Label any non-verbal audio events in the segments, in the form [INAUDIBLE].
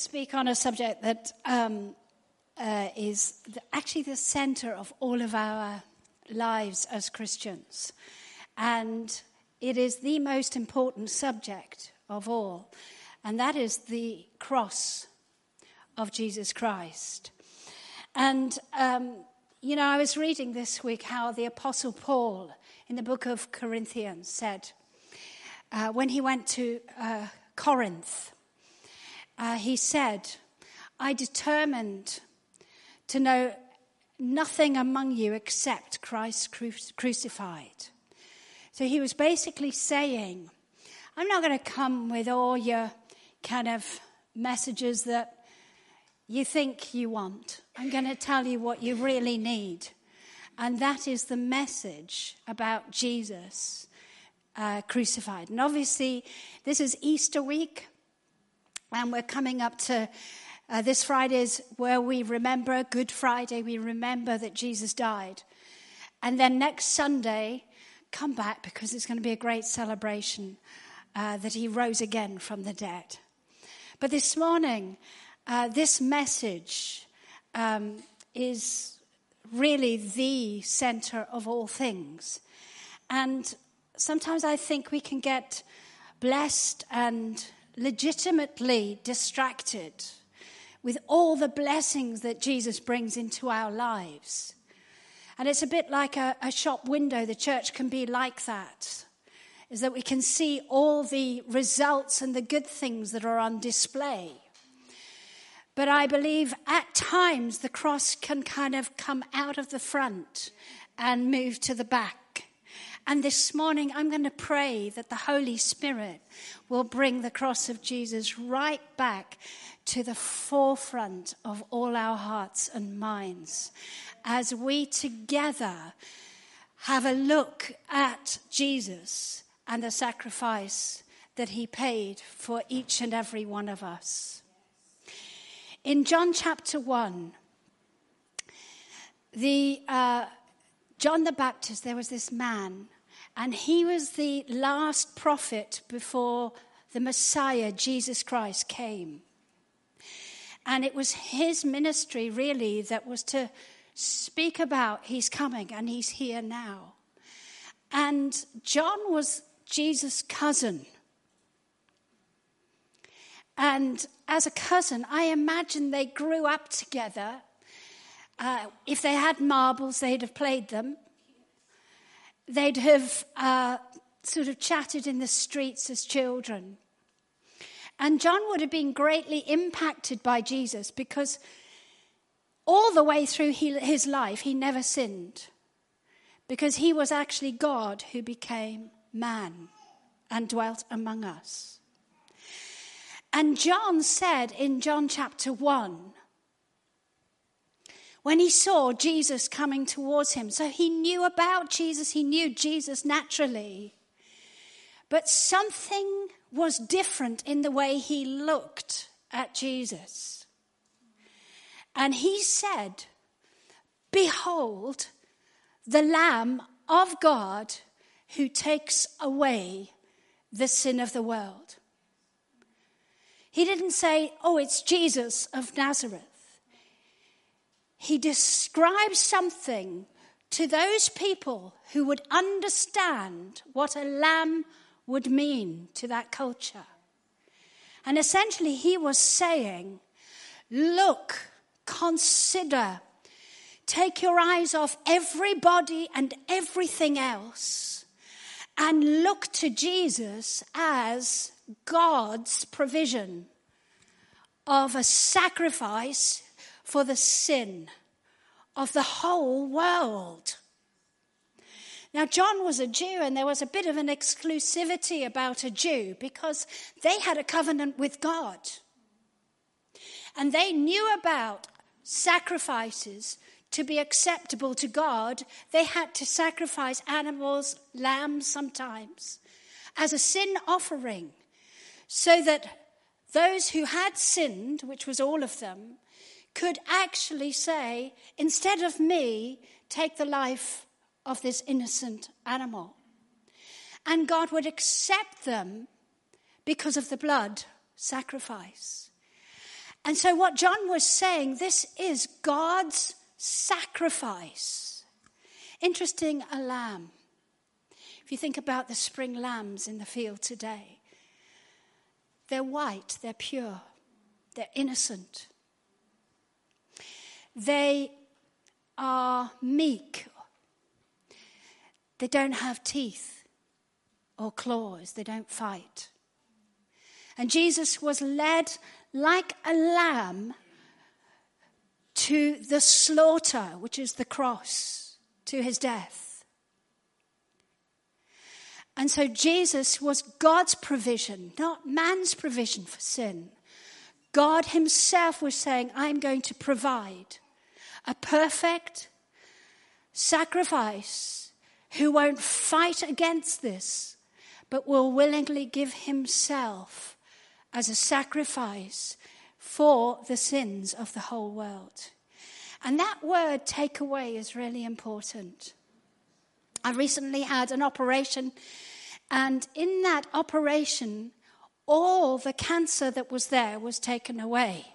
speak on a subject that um, uh, is the, actually the center of all of our lives as Christians. And it is the most important subject of all, and that is the cross of Jesus Christ. And, um, you know, I was reading this week how the Apostle Paul in the book of Corinthians said, uh, when he went to uh, Corinth, uh, he said, I determined to know nothing among you except Christ cru- crucified. So he was basically saying, I'm not going to come with all your kind of messages that you think you want. I'm going to tell you what you really need. And that is the message about Jesus uh, crucified. And obviously, this is Easter week. And we're coming up to uh, this Friday is where we remember Good Friday. We remember that Jesus died. And then next Sunday, come back because it's going to be a great celebration uh, that he rose again from the dead. But this morning, uh, this message um, is really the center of all things. And sometimes I think we can get blessed and legitimately distracted with all the blessings that Jesus brings into our lives. And it's a bit like a, a, shop window. The church can be like that, is that we can see all the results and the good things that are on display. But I believe at times the cross can kind of come out of the front and move to the back. And this morning, I'm going to pray that the Holy Spirit will bring the cross of Jesus right back to the forefront of all our hearts and minds as we together have a look at Jesus and the sacrifice that he paid for each and every one of us. In John chapter 1, the uh, John the Baptist, there was this man, and he was the last prophet before the Messiah, Jesus Christ, came. And it was his ministry, really, that was to speak about he's coming and he's here now. And John was Jesus' cousin. And as a cousin, I imagine they grew up together uh, if they had marbles, they'd have played them. They'd have uh, sort of chatted in the streets as children. And John would have been greatly impacted by Jesus because all the way through his life, he never sinned because he was actually God who became man and dwelt among us. And John said in John chapter 1 when he saw Jesus coming towards him. So he knew about Jesus, he knew Jesus naturally. But something was different in the way he looked at Jesus. And he said, Behold, the Lamb of God who takes away the sin of the world. He didn't say, Oh, it's Jesus of Nazareth he describes something to those people who would understand what a lamb would mean to that culture. And essentially, he was saying, Look, consider, take your eyes off everybody and everything else, and look to Jesus as God's provision of a sacrifice for the sin of the whole world. Now, John was a Jew, and there was a bit of an exclusivity about a Jew because they had a covenant with God. And they knew about sacrifices to be acceptable to God. They had to sacrifice animals, lambs sometimes, as a sin offering, so that those who had sinned, which was all of them, could actually say, instead of me, take the life of this innocent animal. And God would accept them because of the blood sacrifice. And so, what John was saying, this is God's sacrifice. Interesting, a lamb. If you think about the spring lambs in the field today, they're white, they're pure, they're innocent. They are meek. They don't have teeth or claws, they don't fight. And Jesus was led like a lamb to the slaughter, which is the cross, to his death. And so Jesus was God's provision, not man's provision for sin. God Himself was saying, I'm going to provide a perfect sacrifice who won't fight against this, but will willingly give Himself as a sacrifice for the sins of the whole world. And that word take away is really important. I recently had an operation, and in that operation, all the cancer that was there was taken away.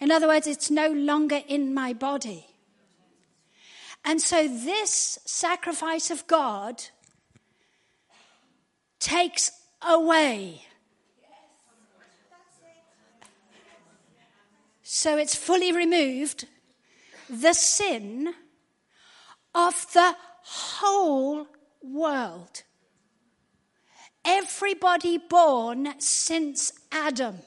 In other words, it's no longer in my body. And so, this sacrifice of God takes away. So it's fully removed the sin of the whole world. Everybody born since Adam.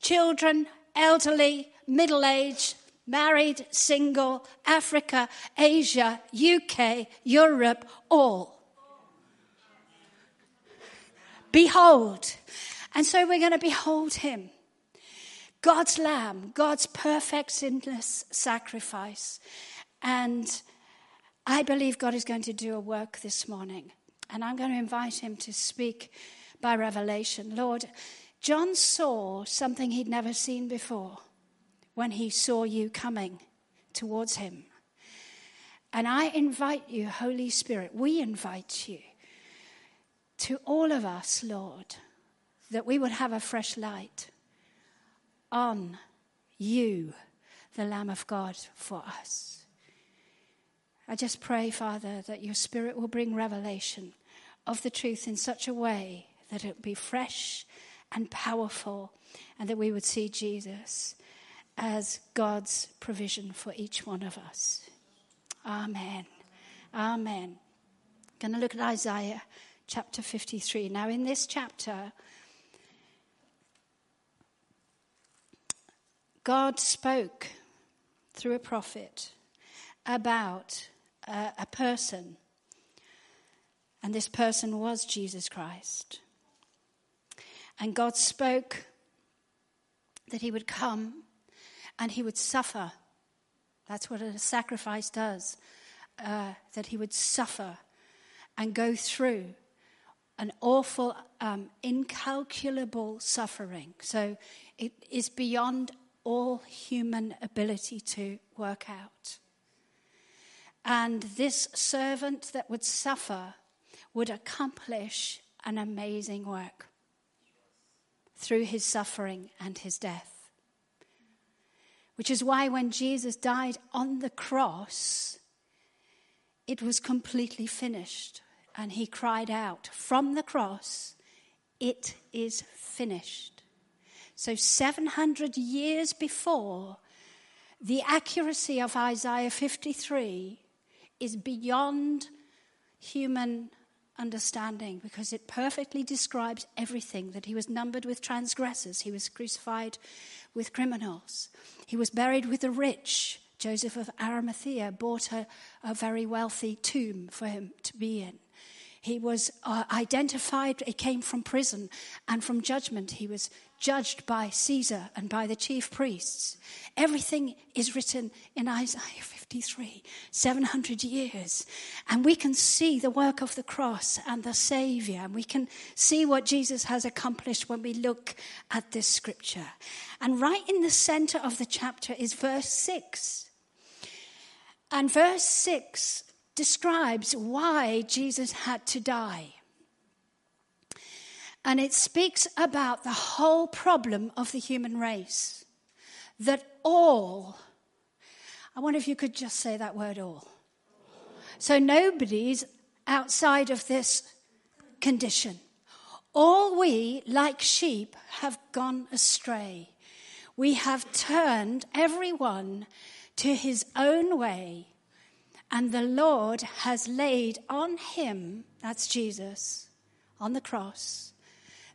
Children, elderly, middle aged, married, single, Africa, Asia, UK, Europe, all. Behold. And so we're going to behold him. God's lamb, God's perfect sinless sacrifice. And I believe God is going to do a work this morning. And I'm going to invite him to speak by revelation. Lord, John saw something he'd never seen before when he saw you coming towards him. And I invite you, Holy Spirit, we invite you to all of us, Lord, that we would have a fresh light on you, the Lamb of God, for us. I just pray, Father, that your Spirit will bring revelation of the truth in such a way that it be fresh and powerful, and that we would see Jesus as God's provision for each one of us. Amen. Amen. I'm Going to look at Isaiah chapter 53. Now, in this chapter, God spoke through a prophet about a person, and this person was Jesus Christ. And God spoke that he would come and he would suffer. That's what a sacrifice does, uh, that he would suffer and go through an awful, um, incalculable suffering. So it is beyond all human ability to work out. And this servant that would suffer would accomplish an amazing work through his suffering and his death. Which is why when Jesus died on the cross, it was completely finished and he cried out from the cross, It is finished. So, 700 years before, the accuracy of Isaiah 53 is beyond human understanding because it perfectly describes everything that he was numbered with transgressors, he was crucified with criminals, he was buried with the rich. Joseph of Arimathea bought a, a very wealthy tomb for him to be in. He was uh, identified, he came from prison and from judgment. He was judged by Caesar and by the chief priests. Everything is written in Isaiah 53, 700 years. And we can see the work of the cross and the Savior. And we can see what Jesus has accomplished when we look at this scripture. And right in the center of the chapter is verse 6. And verse 6 describes why Jesus had to die. And it speaks about the whole problem of the human race. That all, I wonder if you could just say that word all. So nobody's outside of this condition. All we, like sheep, have gone astray. We have turned everyone to his own way, and the Lord has laid on him, that's Jesus, on the cross,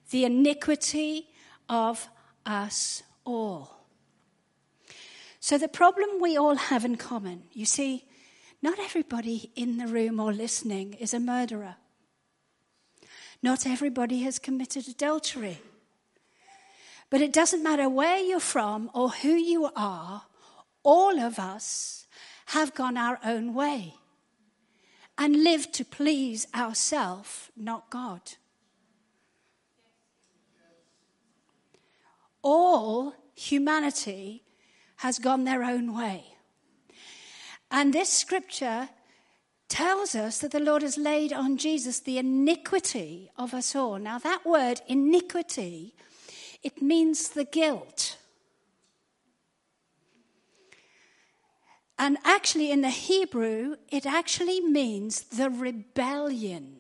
the iniquity of us all. So, the problem we all have in common, you see, not everybody in the room or listening is a murderer. Not everybody has committed adultery. But it doesn't matter where you're from or who you are, all of us have gone our own way and lived to please ourselves, not God. All humanity has gone their own way. And this scripture tells us that the Lord has laid on Jesus the iniquity of us all. Now, that word iniquity, it means the guilt. And actually, in the Hebrew, it actually means the rebellion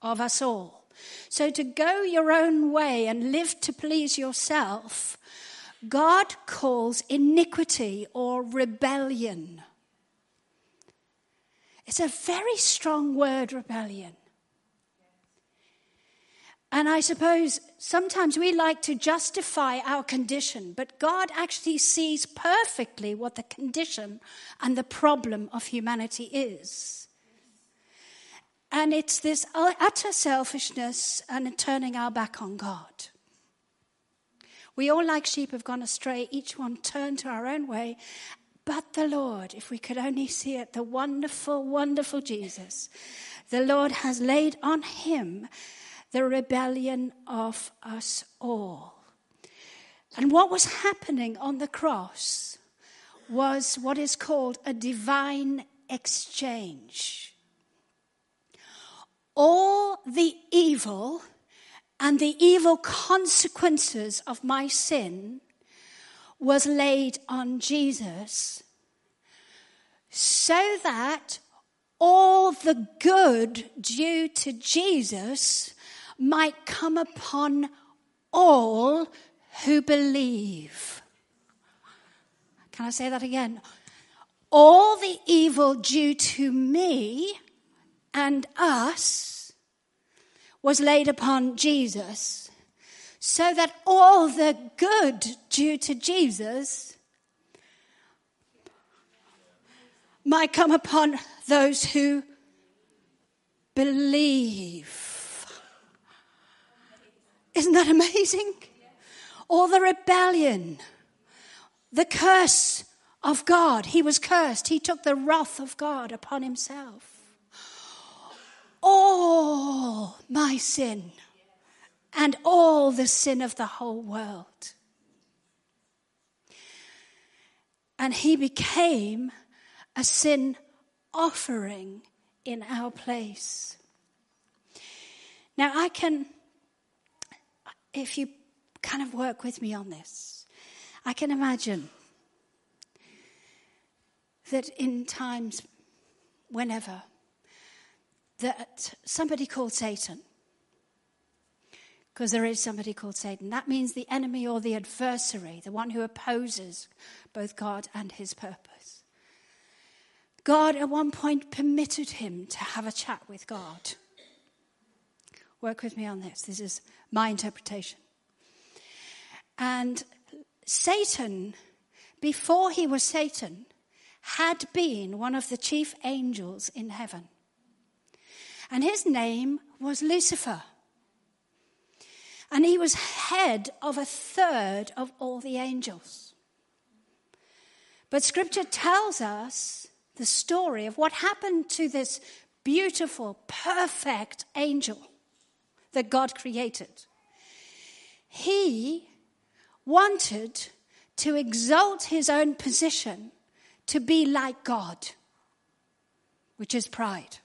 of us all. So, to go your own way and live to please yourself, God calls iniquity or rebellion. It's a very strong word, rebellion. And I suppose sometimes we like to justify our condition, but God actually sees perfectly what the condition and the problem of humanity is. And it's this utter selfishness and turning our back on God. We all, like sheep, have gone astray, each one turned to our own way, but the Lord, if we could only see it, the wonderful, wonderful Jesus, the Lord has laid on him the rebellion of us all. And what was happening on the cross was what is called a divine exchange. All the evil and the evil consequences of my sin was laid on Jesus so that all the good due to Jesus might come upon all who believe. Can I say that again? All the evil due to me and us was laid upon Jesus so that all the good due to Jesus might come upon those who believe. Isn't that amazing? All the rebellion, the curse of God. He was cursed. He took the wrath of God upon himself. All my sin and all the sin of the whole world. And he became a sin offering in our place. Now, I can, if you kind of work with me on this, I can imagine that in times, whenever, that somebody called Satan because there is somebody called Satan. That means the enemy or the adversary, the one who opposes both God and his purpose. God at one point permitted him to have a chat with God. Work with me on this. This is my interpretation. And Satan, before he was Satan, had been one of the chief angels in heaven. And his name was Lucifer. And he was head of a third of all the angels. But scripture tells us the story of what happened to this beautiful, perfect angel that God created. He wanted to exalt his own position to be like God, which is pride.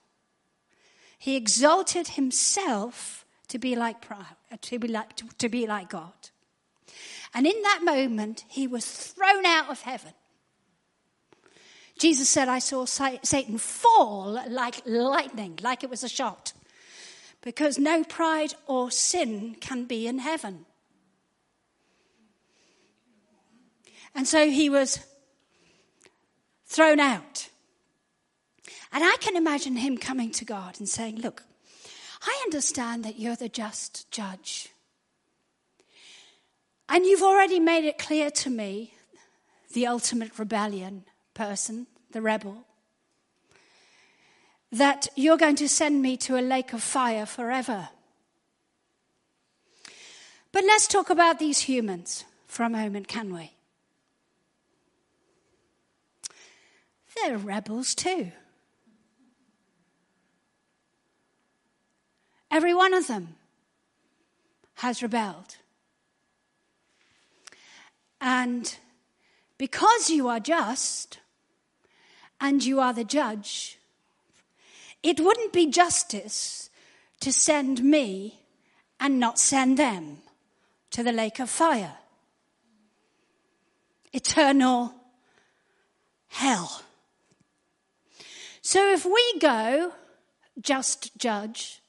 He exalted himself to be like, uh, to be like, to be like God. And in that moment, he was thrown out of heaven. Jesus said, I saw Satan fall like lightning, like it was a shot, because no pride or sin can be in heaven. And so he was thrown out. And I can imagine him coming to God and saying, Look, I understand that you're the just judge. And you've already made it clear to me, the ultimate rebellion person, the rebel, that you're going to send me to a lake of fire forever. But let's talk about these humans for a moment, can we? They're rebels too. Every one of them has rebelled. And because you are just and you are the judge, it wouldn't be justice to send me and not send them to the lake of fire. Eternal hell. So if we go, just judge,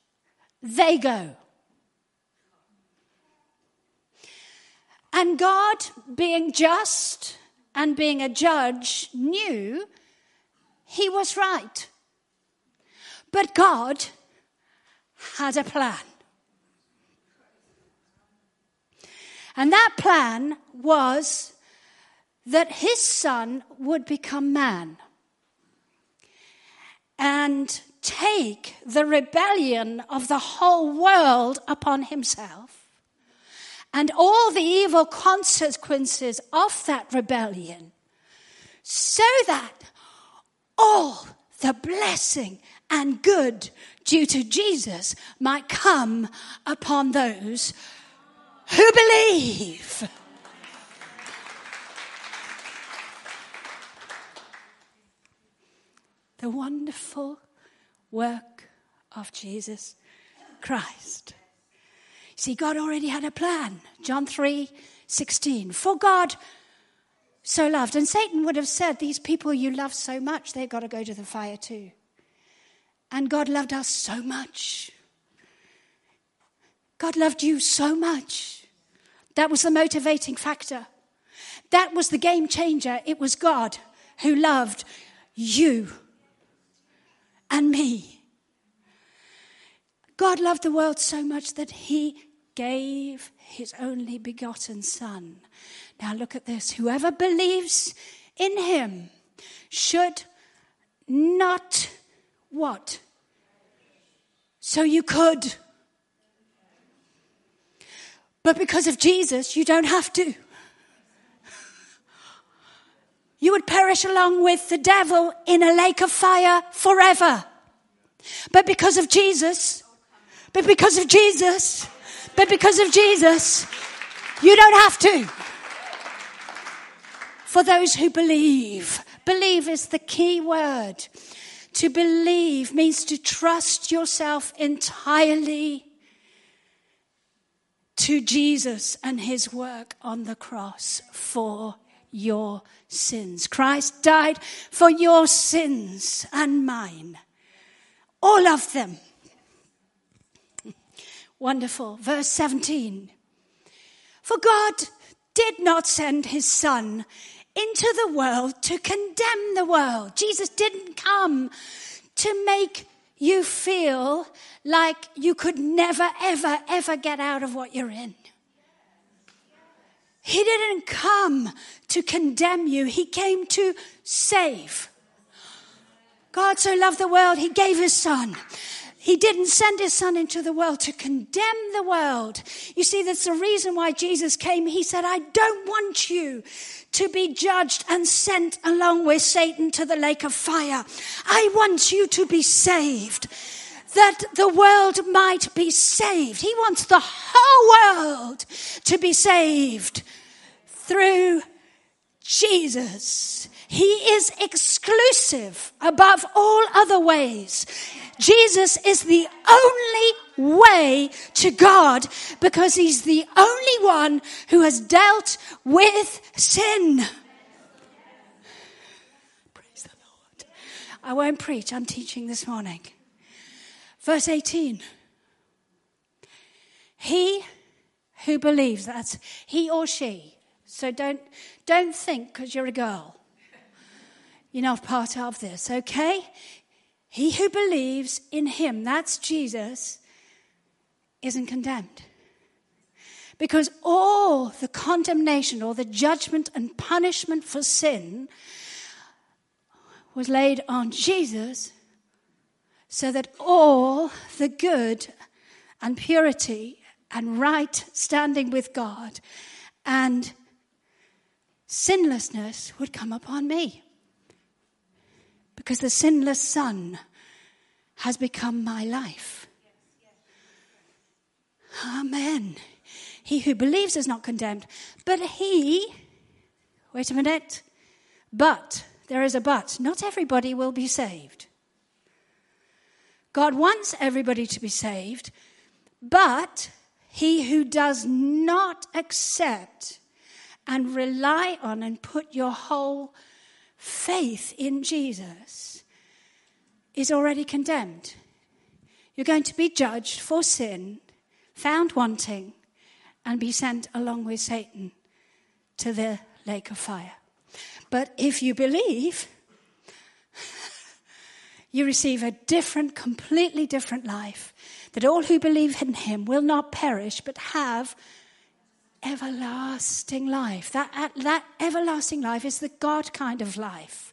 they go. And God, being just and being a judge, knew he was right. But God had a plan. And that plan was that his son would become man and take the rebellion of the whole world upon himself and all the evil consequences of that rebellion so that all the blessing and good due to Jesus might come upon those who believe. the wonderful work of Jesus Christ. See, God already had a plan. John 3 16. For God so loved. And Satan would have said, These people you love so much, they've got to go to the fire too. And God loved us so much. God loved you so much. That was the motivating factor. That was the game changer. It was God who loved you and me. God loved the world so much that he gave his only begotten Son. Now look at this. Whoever believes in him should not what? So you could. But because of Jesus, you don't have to. You would perish along with the devil in a lake of fire forever. But because of Jesus, but because of Jesus, but because of Jesus, you don't have to. For those who believe, believe is the key word. To believe means to trust yourself entirely to Jesus and his work on the cross for your sins. Christ died for your sins and mine. All of them. [LAUGHS] Wonderful. Verse 17. For God did not send his son into the world to condemn the world. Jesus didn't come to make you feel like you could never, ever, ever get out of what you're in. He didn't come to condemn you, He came to save. God so loved the world, He gave His Son. He didn't send his son into the world to condemn the world. You see, that's the reason why Jesus came. He said, I don't want you to be judged and sent along with Satan to the lake of fire. I want you to be saved that the world might be saved. He wants the whole world to be saved through Jesus. He is exclusive above all other ways. Jesus is the only way to God because he's the only one who has dealt with sin. Praise the Lord. I won't preach, I'm teaching this morning. Verse 18. He who believes, that's he or she. So don't, don't think because you're a girl. You're not part of this, okay? He who believes in him, that's Jesus, isn't condemned. Because all the condemnation or the judgment and punishment for sin was laid on Jesus so that all the good and purity and right standing with God and sinlessness would come upon me. Because the sinless Son has become my life. Amen. He who believes is not condemned, but he, wait a minute, but, there is a but, not everybody will be saved. God wants everybody to be saved, but he who does not accept and rely on and put your whole faith in Jesus is already condemned. You're going to be judged for sin, found wanting, and be sent along with Satan to the lake of fire. But if you believe, [LAUGHS] you receive a different, completely different life. That all who believe in him will not perish, but have everlasting life. That, that everlasting life is the God kind of life.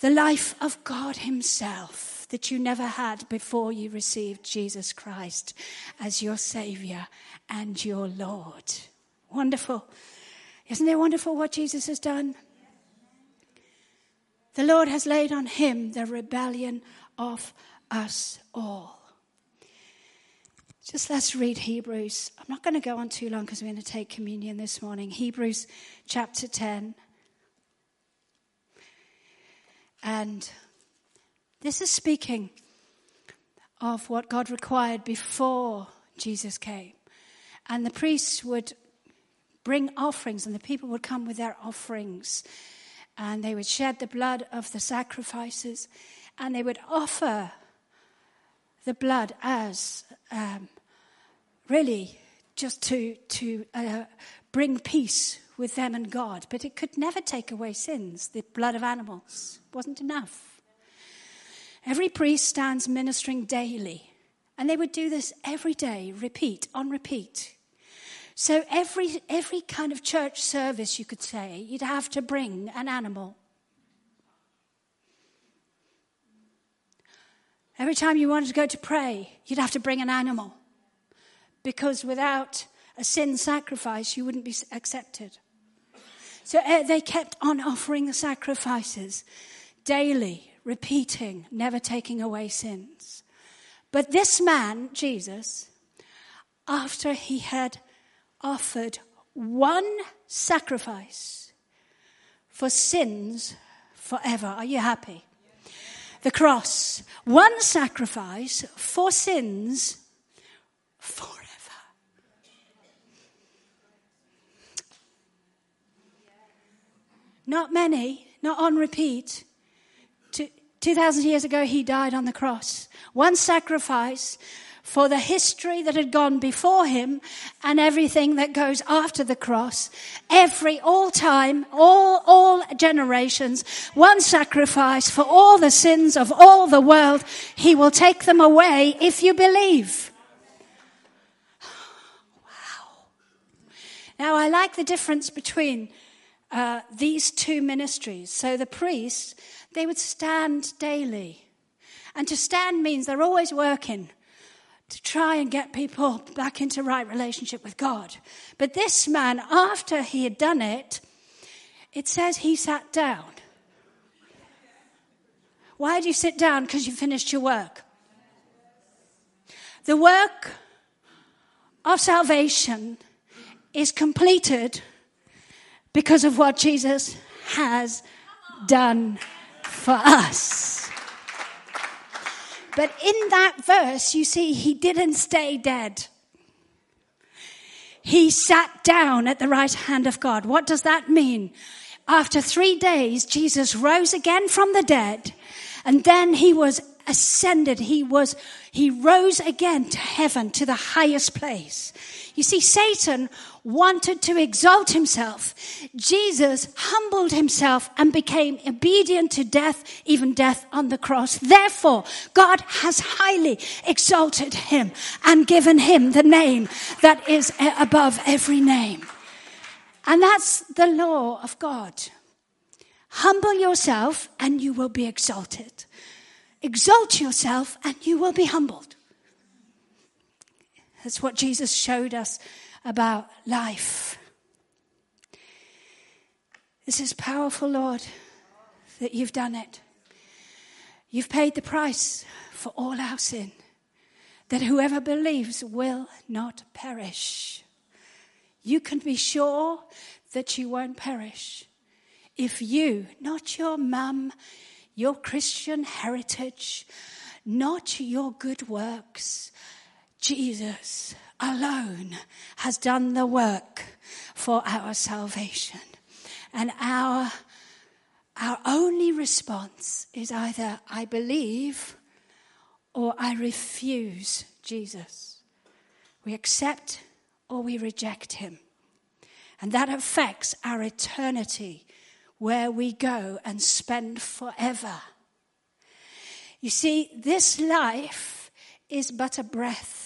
The life of God himself that you never had before you received Jesus Christ as your Savior and your Lord. Wonderful. Isn't it wonderful what Jesus has done? The Lord has laid on him the rebellion of us all. Just let's read Hebrews. I'm not going to go on too long because we're going to take communion this morning. Hebrews chapter 10. And this is speaking of what God required before Jesus came. And the priests would bring offerings, and the people would come with their offerings and they would shed the blood of the sacrifices and they would offer the blood as um, really just to, to uh, bring peace with them and God. But it could never take away sins. The blood of animals wasn't enough. Every priest stands ministering daily. And they would do this every day, repeat on repeat. So every, every kind of church service, you could say, you'd have to bring an animal. Every time you wanted to go to pray, you'd have to bring an animal. Because without a sin sacrifice, you wouldn't be accepted. So uh, they kept on offering the sacrifices daily, repeating, never taking away sins. But this man, Jesus, after he had offered one sacrifice for sins forever. Are you happy? The cross. One sacrifice for sins forever. Not many, not on repeat. 2,000 years ago, he died on the cross. One sacrifice for the history that had gone before him and everything that goes after the cross. Every, all time, all, all generations, one sacrifice for all the sins of all the world. He will take them away if you believe. Wow. Now I like the difference between uh, these two ministries. So the priests, they would stand daily. And to stand means they're always working to try and get people back into right relationship with God. But this man, after he had done it, it says he sat down. Why did you sit down? Because you finished your work. The work of salvation is completed because of what Jesus has done for us. But in that verse, you see, he didn't stay dead. He sat down at the right hand of God. What does that mean? After three days, Jesus rose again from the dead, and then he was ascended. He was, he rose again to heaven, to the highest place. You see, Satan wanted to exalt himself. Jesus humbled himself and became obedient to death, even death on the cross. Therefore, God has highly exalted him and given him the name that is above every name. And that's the law of God. Humble yourself and you will be exalted. Exalt yourself and you will be humbled. That's what Jesus showed us about life. This is powerful, Lord, that you've done it. You've paid the price for all our sin, that whoever believes will not perish. You can be sure that you won't perish if you, not your mum, your Christian heritage, not your good works, Jesus alone has done the work for our salvation. And our, our only response is either I believe or I refuse Jesus. We accept or we reject him. And that affects our eternity where we go and spend forever. You see, this life is but a breath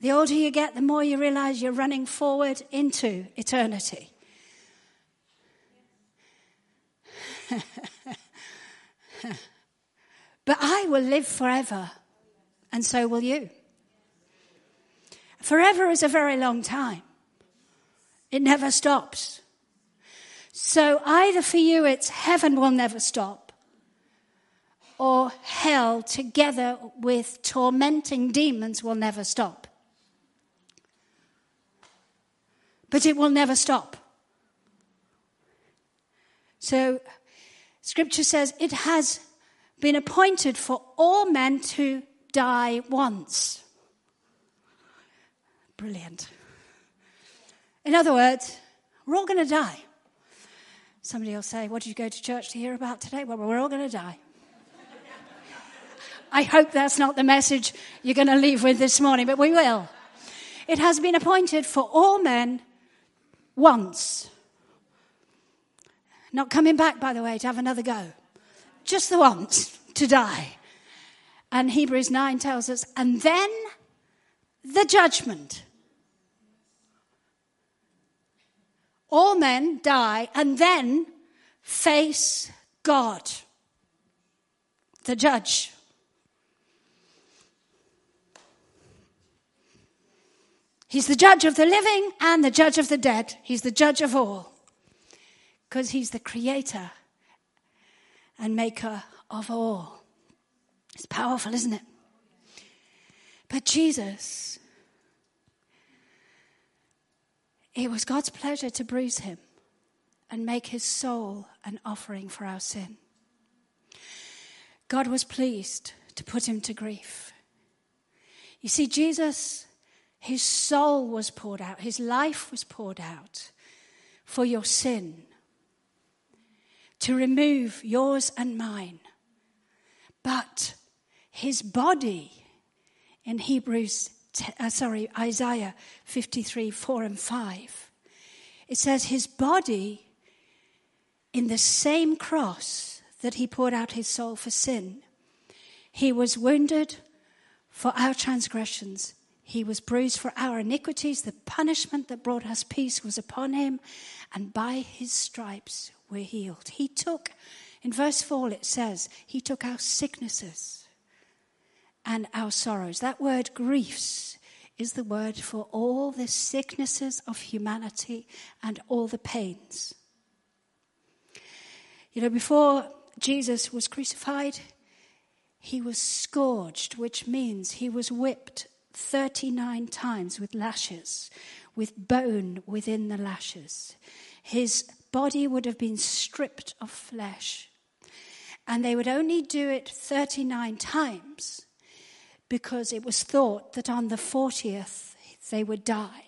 The older you get, the more you realize you're running forward into eternity. [LAUGHS] but I will live forever, and so will you. Forever is a very long time, it never stops. So either for you, it's heaven will never stop, or hell together with tormenting demons will never stop. but it will never stop. So, scripture says it has been appointed for all men to die once. Brilliant. In other words, we're all going to die. Somebody will say, What did you go to church to hear about today? Well, we're all going to die. I hope that's not the message you're going to leave with this morning, but we will. It has been appointed for all men once. Not coming back, by the way, to have another go. Just the once to die. And Hebrews 9 tells us, and then the judgment. All men die and then face God, the judge. He's the judge of the living and the judge of the dead. He's the judge of all. Because he's the creator and maker of all. It's powerful, isn't it? But Jesus, it was God's pleasure to bruise him and make his soul an offering for our sin. God was pleased to put him to grief. You see, Jesus his soul was poured out, his life was poured out for your sin, to remove yours and mine. But his body, in Hebrews, uh, sorry, Isaiah 53, 4 and 5, it says his body in the same cross that he poured out his soul for sin, he was wounded for our transgressions. He was bruised for our iniquities. The punishment that brought us peace was upon him, and by his stripes we're healed. He took, in verse 4, it says, He took our sicknesses and our sorrows. That word griefs is the word for all the sicknesses of humanity and all the pains. You know, before Jesus was crucified, he was scourged, which means he was whipped 39 times with lashes, with bone within the lashes. His body would have been stripped of flesh. And they would only do it 39 times because it was thought that on the 40th they would die.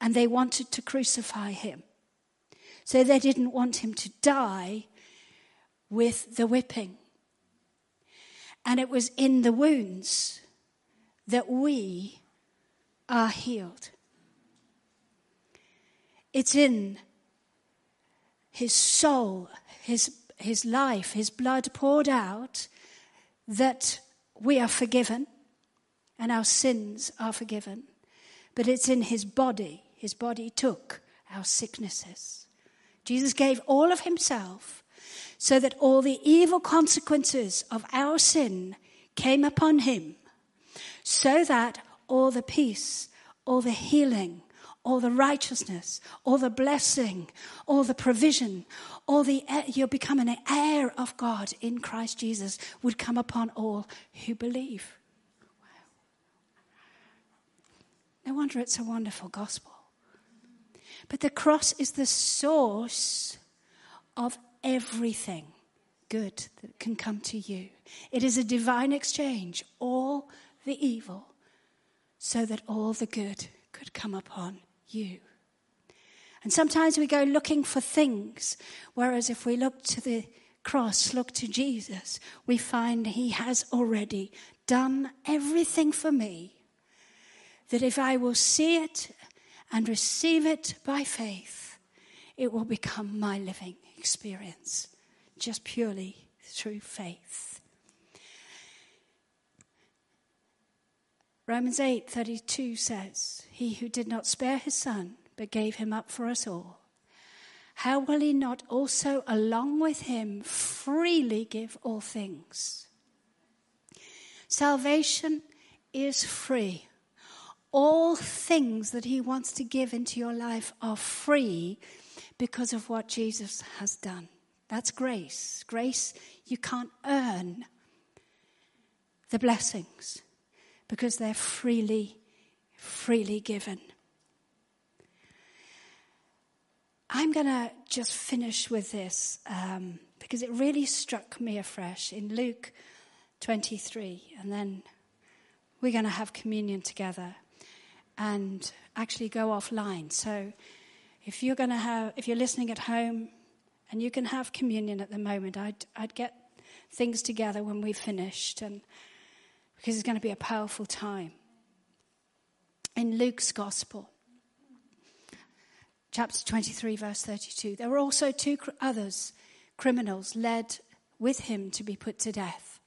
And they wanted to crucify him. So they didn't want him to die with the whipping. And it was in the wounds that we are healed. It's in his soul, his, his life, his blood poured out that we are forgiven and our sins are forgiven. But it's in his body. His body took our sicknesses. Jesus gave all of himself so that all the evil consequences of our sin came upon him, so that all the peace, all the healing, all the righteousness, all the blessing, all the provision, all the you'll become an heir of God in Christ Jesus would come upon all who believe. No wonder it's a wonderful gospel. But the cross is the source of everything good that can come to you. It is a divine exchange, all the evil, so that all the good could come upon you. And sometimes we go looking for things, whereas if we look to the cross, look to Jesus, we find He has already done everything for me. That if I will see it and receive it by faith, it will become my living experience, just purely through faith. Romans 8:32 says, "He who did not spare his son, but gave him up for us all, how will he not also along with him freely give all things?" Salvation is free. All things that he wants to give into your life are free because of what Jesus has done. That's grace. Grace, you can't earn the blessings because they're freely, freely given. I'm going to just finish with this um, because it really struck me afresh in Luke 23, and then we're going to have communion together and actually go offline. So if you're going to have, if you're listening at home and you can have communion at the moment, I'd, I'd get things together when we've finished, and because it's going to be a powerful time. In Luke's Gospel, chapter 23, verse 32, there were also two others, criminals, led with him to be put to death.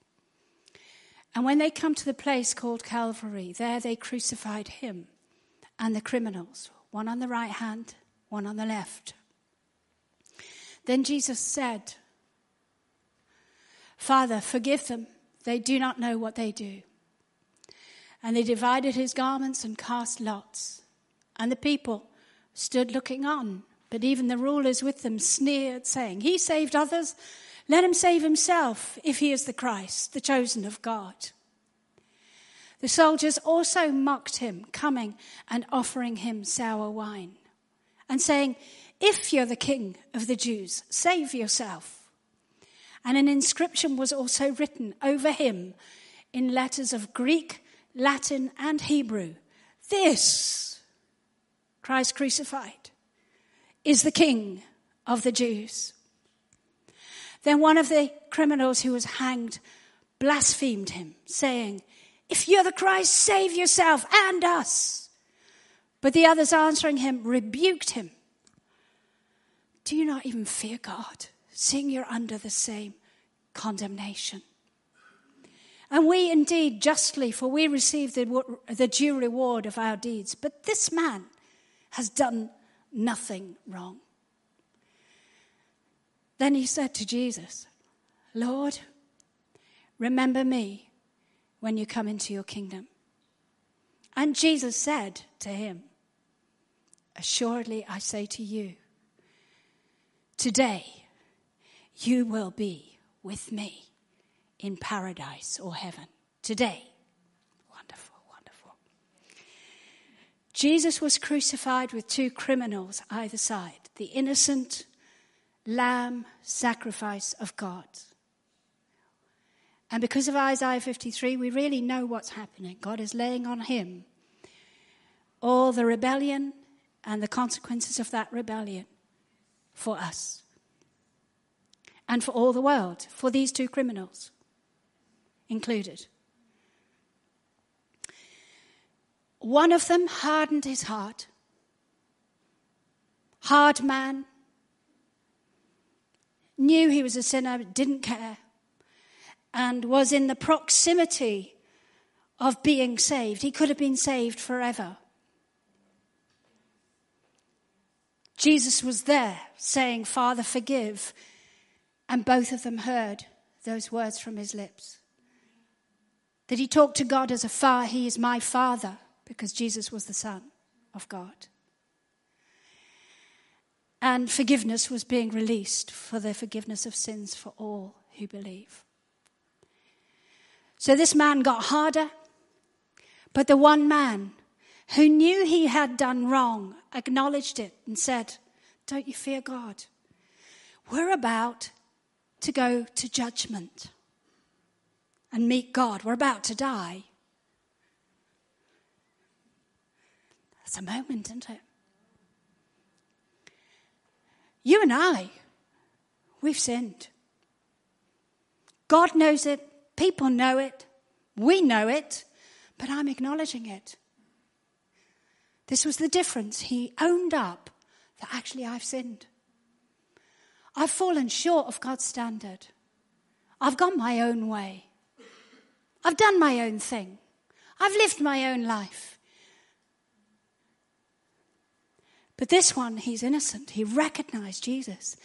And when they come to the place called Calvary, there they crucified him and the criminals, one on the right hand one on the left. Then Jesus said, Father, forgive them. They do not know what they do. And they divided his garments and cast lots. And the people stood looking on. But even the rulers with them sneered, saying, He saved others. Let him save himself if he is the Christ, the chosen of God. The soldiers also mocked him, coming and offering him sour wine and saying, If you're the king of the Jews, save yourself. And an inscription was also written over him in letters of Greek, Latin, and Hebrew. This, Christ crucified, is the king of the Jews. Then one of the criminals who was hanged blasphemed him, saying, If you're the Christ, save yourself and us. But the others answering him rebuked him. Do you not even fear God, seeing you're under the same condemnation? And we indeed justly, for we receive the, the due reward of our deeds. But this man has done nothing wrong. Then he said to Jesus, Lord, remember me when you come into your kingdom. And Jesus said to him, Assuredly, I say to you, today you will be with me in paradise or heaven. Today. Wonderful, wonderful. Jesus was crucified with two criminals either side the innocent lamb sacrifice of God, And because of Isaiah 53, we really know what's happening. God is laying on him all the rebellion and the consequences of that rebellion for us and for all the world, for these two criminals included. One of them hardened his heart. Hard man. Knew he was a sinner, didn't care. And was in the proximity of being saved. He could have been saved forever. Jesus was there saying, Father, forgive. And both of them heard those words from his lips. That he talked to God as a father, he is my father because Jesus was the Son of God. And forgiveness was being released for the forgiveness of sins for all who believe. So this man got harder, but the one man who knew he had done wrong acknowledged it and said, Don't you fear God? We're about to go to judgment and meet God. We're about to die. That's a moment, isn't it? You and I, we've sinned. God knows it, people know it, we know it, but I'm acknowledging it. This was the difference. He owned up that actually I've sinned. I've fallen short of God's standard. I've gone my own way. I've done my own thing. I've lived my own life. But this one, he's innocent. He recognized Jesus.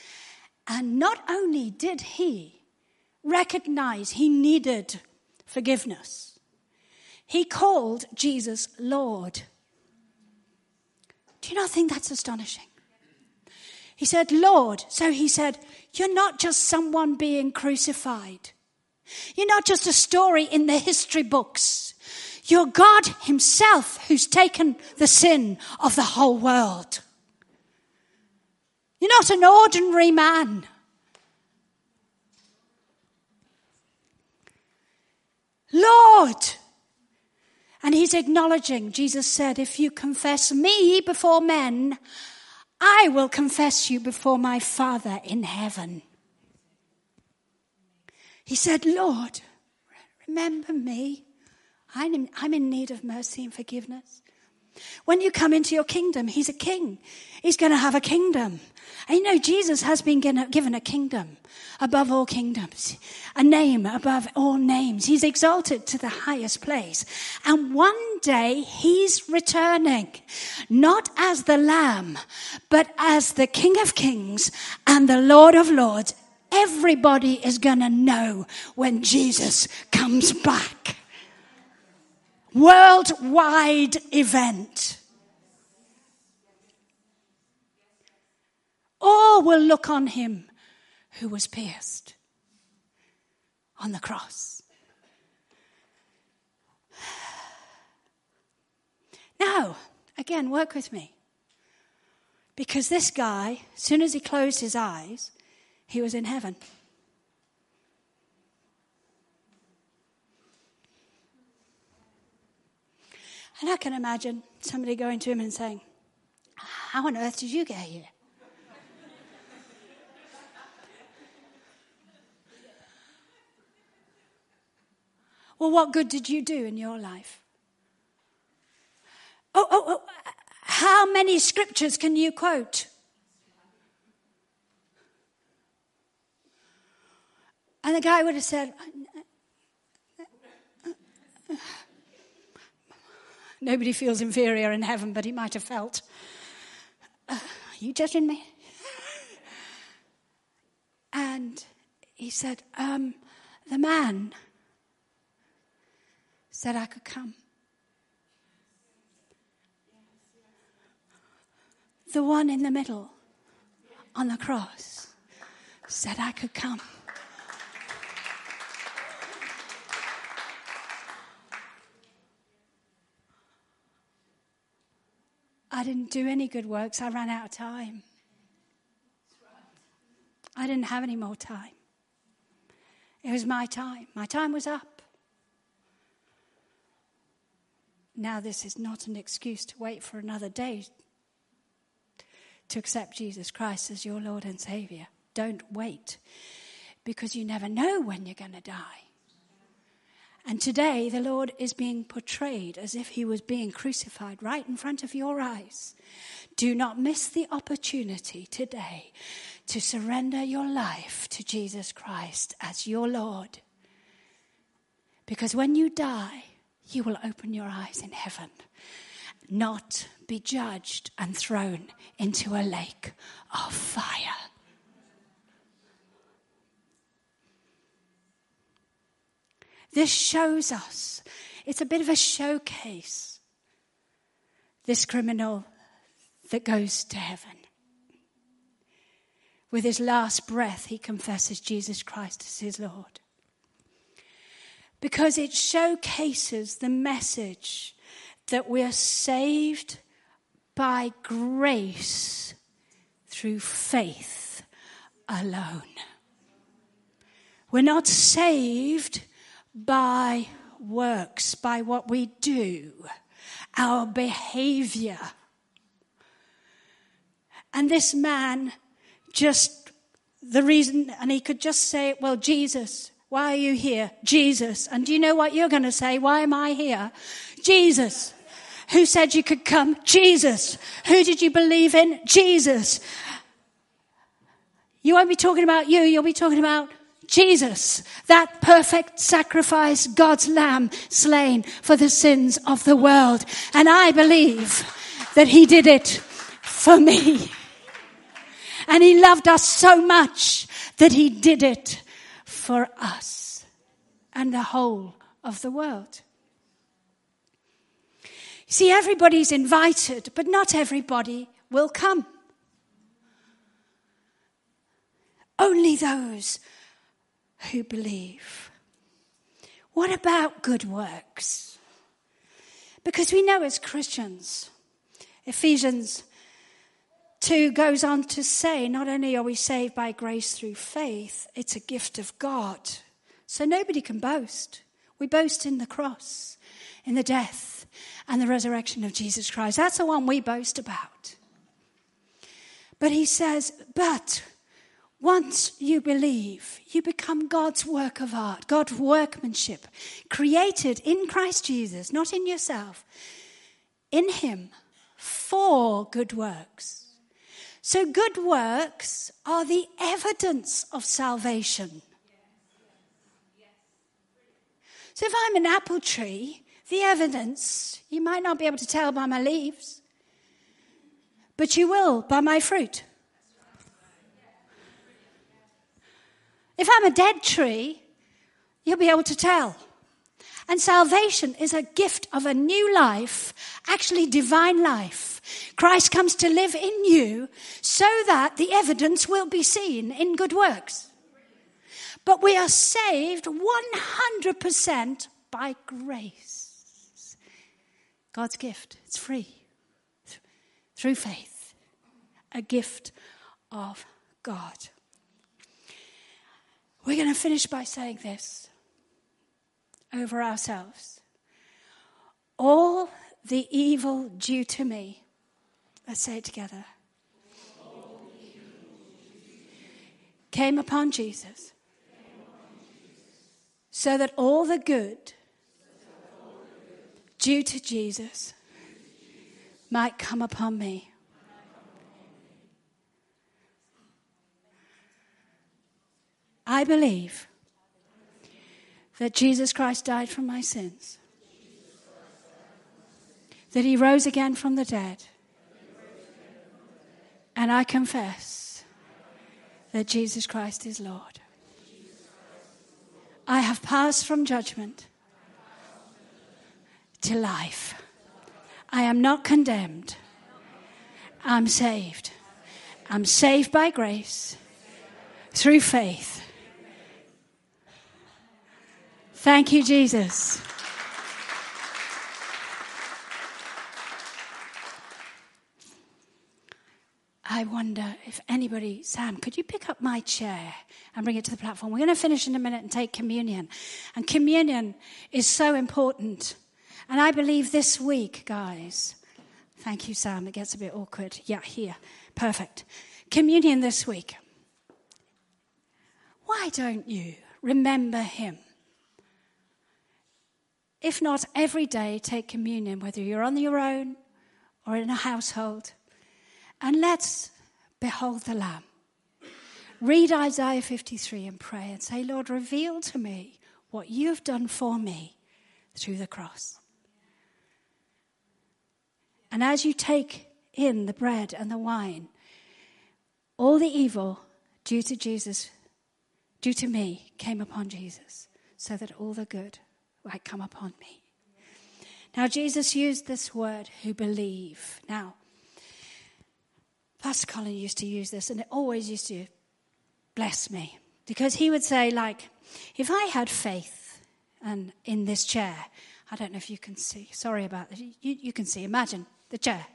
And not only did he recognize he needed forgiveness, he called Jesus Lord. Do you not think that's astonishing? He said, Lord. So he said, You're not just someone being crucified. You're not just a story in the history books. You're God Himself who's taken the sin of the whole world. You're not an ordinary man. Lord. And he's acknowledging, Jesus said, if you confess me before men, I will confess you before my Father in heaven. He said, Lord, remember me. I'm in, need of mercy and forgiveness. When you come into your kingdom, he's a king. He's going to have a kingdom. And you know, Jesus has been given a kingdom above all kingdoms, a name above all names. He's exalted to the highest place. And one day he's returning, not as the Lamb, but as the King of Kings and the Lord of Lords. Everybody is going to know when Jesus comes back. Worldwide event. all will look on him who was pierced on the cross. Now, again, work with me. Because this guy, as soon as he closed his eyes, he was in heaven. And I can imagine somebody going to him and saying, How on earth did you get here? Well, what good did you do in your life? Oh, oh, oh, how many scriptures can you quote? And the guy would have said, Nobody feels inferior in heaven, but he might have felt, uh, Are you judging me? and he said, um, The man said I could come. The one in the middle on the cross said I could come. I didn't do any good works. I ran out of time. I didn't have any more time. It was my time. My time was up. Now, this is not an excuse to wait for another day to accept Jesus Christ as your Lord and Savior. Don't wait because you never know when you're going to die. And today, the Lord is being portrayed as if he was being crucified right in front of your eyes. Do not miss the opportunity today to surrender your life to Jesus Christ as your Lord. Because when you die, you will open your eyes in heaven, not be judged and thrown into a lake of fire. This shows us, it's a bit of a showcase, this criminal that goes to heaven. With his last breath, he confesses Jesus Christ as his Lord. Because it showcases the message that we are saved by grace through faith alone. We're not saved by works, by what we do, our behavior. And this man just, the reason, and he could just say, well, Jesus, why are you here? Jesus. And do you know what you're going to say? Why am I here? Jesus. Who said you could come? Jesus. Who did you believe in? Jesus. You won't be talking about you, you'll be talking about Jesus, that perfect sacrifice, God's lamb slain for the sins of the world. And I believe that he did it for me. And he loved us so much that he did it for us and the whole of the world. See, everybody's invited, but not everybody will come. Only those who believe. What about good works? Because we know as Christians, Ephesians 2 goes on to say, not only are we saved by grace through faith, it's a gift of God. So nobody can boast. We boast in the cross, in the death, and the resurrection of Jesus Christ. That's the one we boast about. But he says, but once you believe, you become God's work of art, God's workmanship, created in Christ Jesus, not in yourself, in Him for good works. So, good works are the evidence of salvation. So, if I'm an apple tree, the evidence, you might not be able to tell by my leaves, but you will by my fruit. If I'm a dead tree, you'll be able to tell. And salvation is a gift of a new life, actually divine life. Christ comes to live in you so that the evidence will be seen in good works. But we are saved 100% by grace. God's gift. It's free. Through faith. A gift of God. We're going to finish by saying this over ourselves. All the evil due to me, let's say it together, came upon Jesus so that all the good due to Jesus might come upon me. I believe that Jesus Christ died for my sins, that he rose again from the dead, and I confess that Jesus Christ is Lord. I have passed from judgment to life. I am not condemned. I'm saved. I'm saved by grace through faith Thank you, Jesus. I wonder if anybody, Sam, could you pick up my chair and bring it to the platform? We're going to finish in a minute and take communion. And communion is so important. And I believe this week, guys, thank you, Sam, it gets a bit awkward. Yeah, here. Perfect. Communion this week. Why don't you remember him? If not every day, take communion, whether you're on your own or in a household. And let's behold the Lamb. Read Isaiah 53 and pray and say, Lord, reveal to me what you've done for me through the cross. And as you take in the bread and the wine, all the evil due to Jesus, due to me, came upon Jesus, so that all the good might come upon me. Now, Jesus used this word, who believe. Now, Pastor Colin used to use this, and it always used to bless me because he would say, like, if I had faith and in this chair, I don't know if you can see, sorry about that. You, you can see, imagine the chair.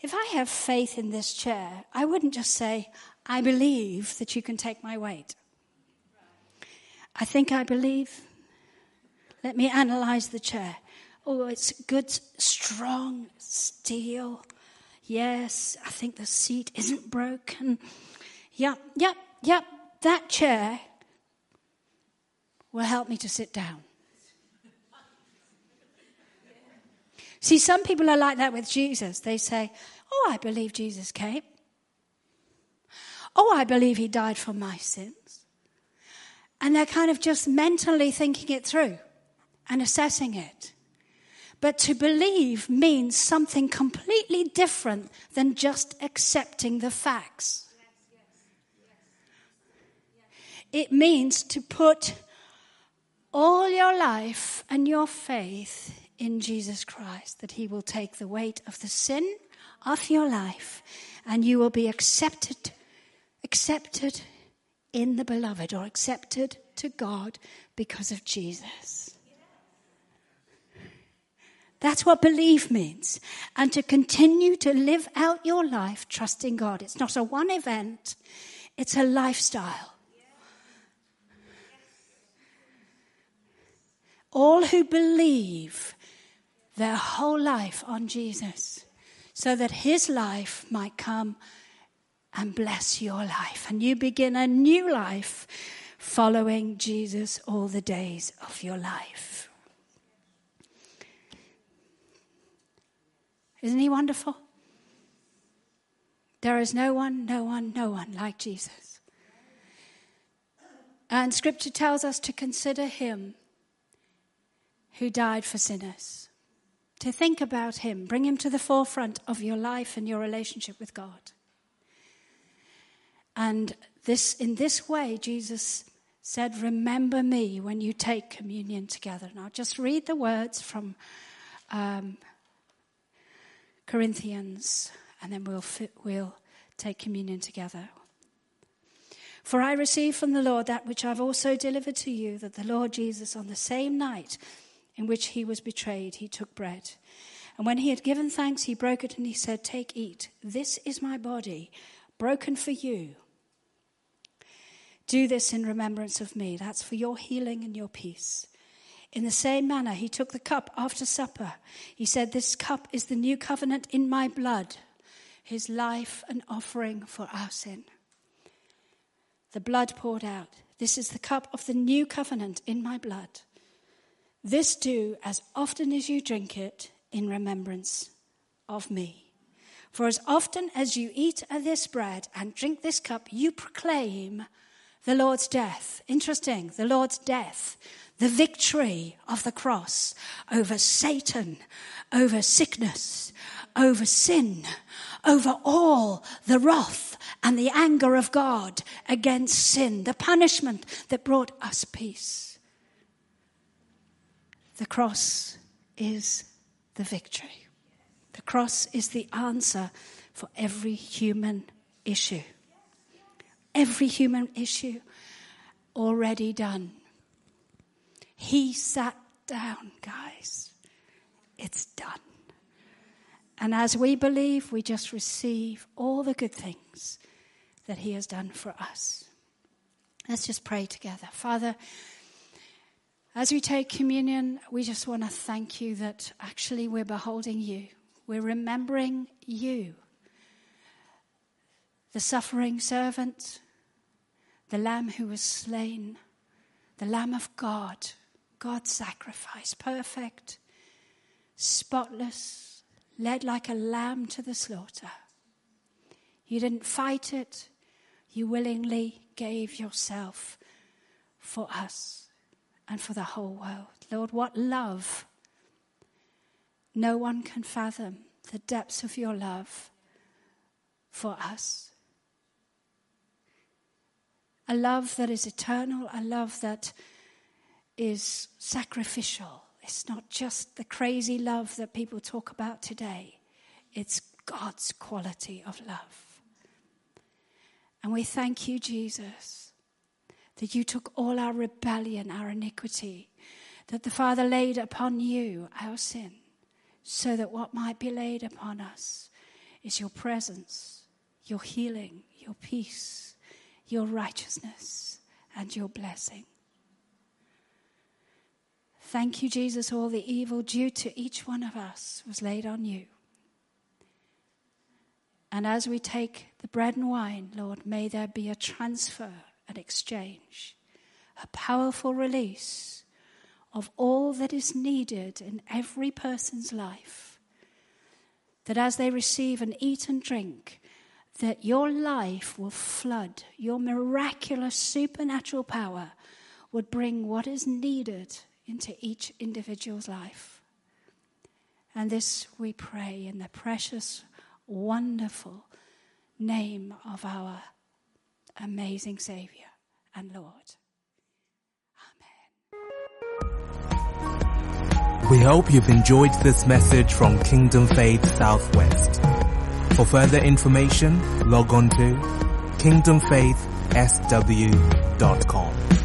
If I have faith in this chair, I wouldn't just say, I believe that you can take my weight. I think I believe. Let me analyze the chair. Oh, it's good, strong steel. Yes, I think the seat isn't broken. Yep, yep, yep. That chair will help me to sit down. See, some people are like that with Jesus. They say, Oh, I believe Jesus came. Oh, I believe he died for my sins. And they're kind of just mentally thinking it through and assessing it. But to believe means something completely different than just accepting the facts. It means to put all your life and your faith in Jesus Christ, that He will take the weight of the sin of your life and you will be accepted, accepted in the beloved or accepted to God because of Jesus. That's what believe means. And to continue to live out your life trusting God. It's not a one event, it's a lifestyle. All who believe their whole life on Jesus so that his life might come and bless your life. And you begin a new life following Jesus all the days of your life. Isn't he wonderful? There is no one, no one, no one like Jesus. And scripture tells us to consider him who died for sinners, to think about him, bring him to the forefront of your life and your relationship with God. And this, in this way, Jesus said, Remember me when you take communion together. Now, just read the words from um, Corinthians, and then we'll, we'll take communion together. For I received from the Lord that which I've also delivered to you that the Lord Jesus, on the same night in which he was betrayed, he took bread. And when he had given thanks, he broke it and he said, Take, eat. This is my body, broken for you. Do this in remembrance of me. That's for your healing and your peace. In the same manner, he took the cup after supper. He said, This cup is the new covenant in my blood, his life an offering for our sin. The blood poured out. This is the cup of the new covenant in my blood. This do as often as you drink it in remembrance of me. For as often as you eat of this bread and drink this cup, you proclaim the Lord's death. Interesting, the Lord's death the victory of the cross over Satan, over sickness, over sin, over all the wrath and the anger of God against sin, the punishment that brought us peace. The cross is the victory. The cross is the answer for every human issue. Every human issue already done he sat down, guys. It's done. And as we believe, we just receive all the good things that He has done for us. Let's just pray together. Father, as we take communion, we just want to thank you that actually we're beholding you. We're remembering you, the suffering servant, the Lamb who was slain, the Lamb of God, God's sacrifice, perfect, spotless, led like a lamb to the slaughter. You didn't fight it, you willingly gave yourself for us and for the whole world. Lord, what love! No one can fathom the depths of your love for us. A love that is eternal, a love that is sacrificial. It's not just the crazy love that people talk about today, it's God's quality of love. And we thank you, Jesus, that you took all our rebellion, our iniquity, that the Father laid upon you our sin, so that what might be laid upon us is your presence, your healing, your peace, your righteousness, and your blessing. Thank you, Jesus. All the evil due to each one of us was laid on you. And as we take the bread and wine, Lord, may there be a transfer, an exchange, a powerful release of all that is needed in every person's life. That as they receive and eat and drink, that your life will flood, your miraculous supernatural power would bring what is needed into each individual's life. And this we pray in the precious, wonderful name of our amazing Savior and Lord. Amen. We hope you've enjoyed this message from Kingdom Faith Southwest. For further information, log on to kingdomfaithsw.com.